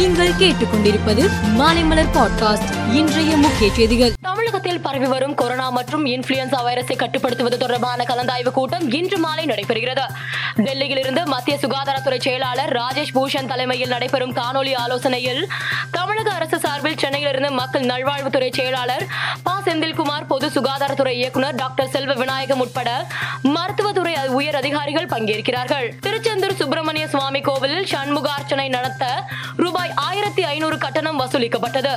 நீங்கள் கேட்டுக்கொண்டிருப்பது மாலைமலர் பாட்காஸ்ட் இன்றைய முக்கிய செய்திகள். தமிழகத்தில் பரவி வரும் கொரோனா மற்றும் இன்ஃபுளுன்சா வைரஸை கட்டுப்படுத்துவது தொடர்பான கலந்தாய்வு கூட்டம் இன்று மாலை நடைபெறுகிறது. டெல்லியிலிருந்து மத்திய சுகாதாரத்துறை செயலாளர் ராஜேஷ் பூஷன் தலைமையில் நடைபெறும் காணொலி ஆலோசனையில் தமிழக அரசு சார்பில் சென்னையிலிருந்து மக்கள் நல்வாழ்வுத்துறை செயலாளர் ப. செந்தில்குமார் பொது சுகாதாரத்துறை இயக்குநர் டாக்டர் செல்வ விநாயகம் உட்பட மருத்துவத்துறை உயர் அதிகாரிகள் பங்கேற்கிறார்கள். திருச்செந்தூர் சுப்பிரமணிய சுவாமி கோவிலில் சண்முகார்ச்சனை நடத்த கட்டணம் வசூலிக்கப்பட்டது.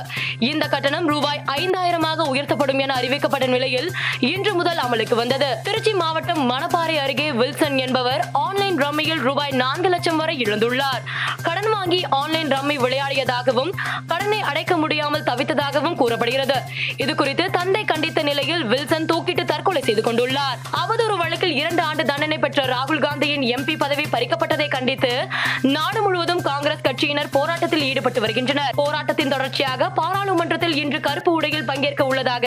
இந்த கட்டணம் ரூபாய் ஐந்தாயிரமாக உயர்த்தப்படும் என அறிவிக்கப்பட்ட நிலையில் இன்று முதல் அமலுக்கு வந்தது. திருச்சி மாவட்டம் மணப்பாறை அருகே வில்சன் என்பவர் ஆன்லைன் ரம்மியில் ரூபாய் நான்கு லட்சம் வரை இழந்துள்ளார். கடன் வாங்கி ஆன்லைன் ரம்மி விளையாடியதாகவும் கடனை அடைக்க முடியாமல் தவித்ததாகவும் கூறப்படுகிறது. இது குறித்து தந்தை கண்டித்த நிலையில் வில்சன் தூக்கிட்டு தற்கொலை செய்து கொண்டுள்ளார். அவதூறு வழக்கில் இரண்டு ஆண்டு தண்டனை பெற்ற ராகுல் காந்தியின் எம்பி பதவி பறிக்கப்பட்டதை கண்டித்து நாடு முழுவதும் காங்கிரஸ் கட்சியினர் போராட்டத்தில் ஈடுபட்டு வருகின்றனர். போராட்டத்தின் தொடர்ச்சியாக பாராளுமன்றத்தில் இன்று கருப்பு உடையில் பங்கேற்க உள்ளதாக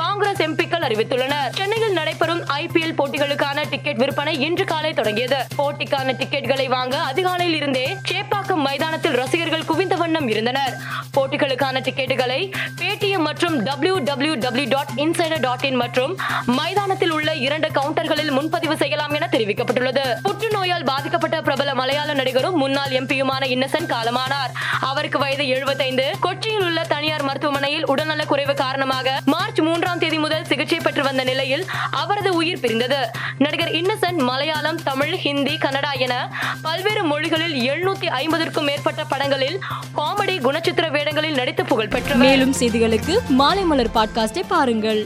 காங்கிரஸ் எம்பிக்கள் அறிவித்துள்ளனர். சென்னையில் நடைபெறும் ஐ பி எல் போட்டிகளுக்கான டிக்கெட் விற்பனை இன்று காலை தொடங்கியது. போட்டிக்கான டிக்கெட்களை வாங்க அதிகாலையில் இருந்தே சேப்பாக்கம் மைதானத்தில் ரசிகர்கள் குவிந்த வண்ணம் இருந்தனர். போட்டிகளுக்கான டிக்கெட்டுகளை பேடிஎம் மற்றும் W W W dot insider dot in மற்றும் மைதானத்தில் உள்ள இரண்டு கவுண்டர்களில் முன்பதிவு செய்யலாம் என தெரிவிக்கப்பட்டுள்ளது. புற்றுநோயால் பாதிக்கப்பட்ட பிரபல மலையாள நடிகரும் முன்னாள் எம்பியுமான இன்னசென்ட் காலமானார். அவருக்கு வயது 75 கொச்சியில் உள்ள தனியார் மருத்துவமனையில் உடல்நலக் குறைவு காரணமாக மார்ச் மூன்றாம் தேதி முதல் சிகிச்சை பெற்று வந்த நிலையில் அவரது உயிர் பிரிந்தது. நடிகர் இன்னசென்ட் மலையாளம் தமிழ் ஹிந்தி கன்னடா என பல்வேறு மொழிகளில் எழுநூத்தி ஐம்பதற்கும் மேற்பட்ட படங்களில் காமெடி குணச்சித்திர வேடங்களில் நடித்து புகழ் பெற்றவர் மேலும் செய்திகளுக்கு மாலைமலர் பாட்காஸ்டை பாருங்கள்.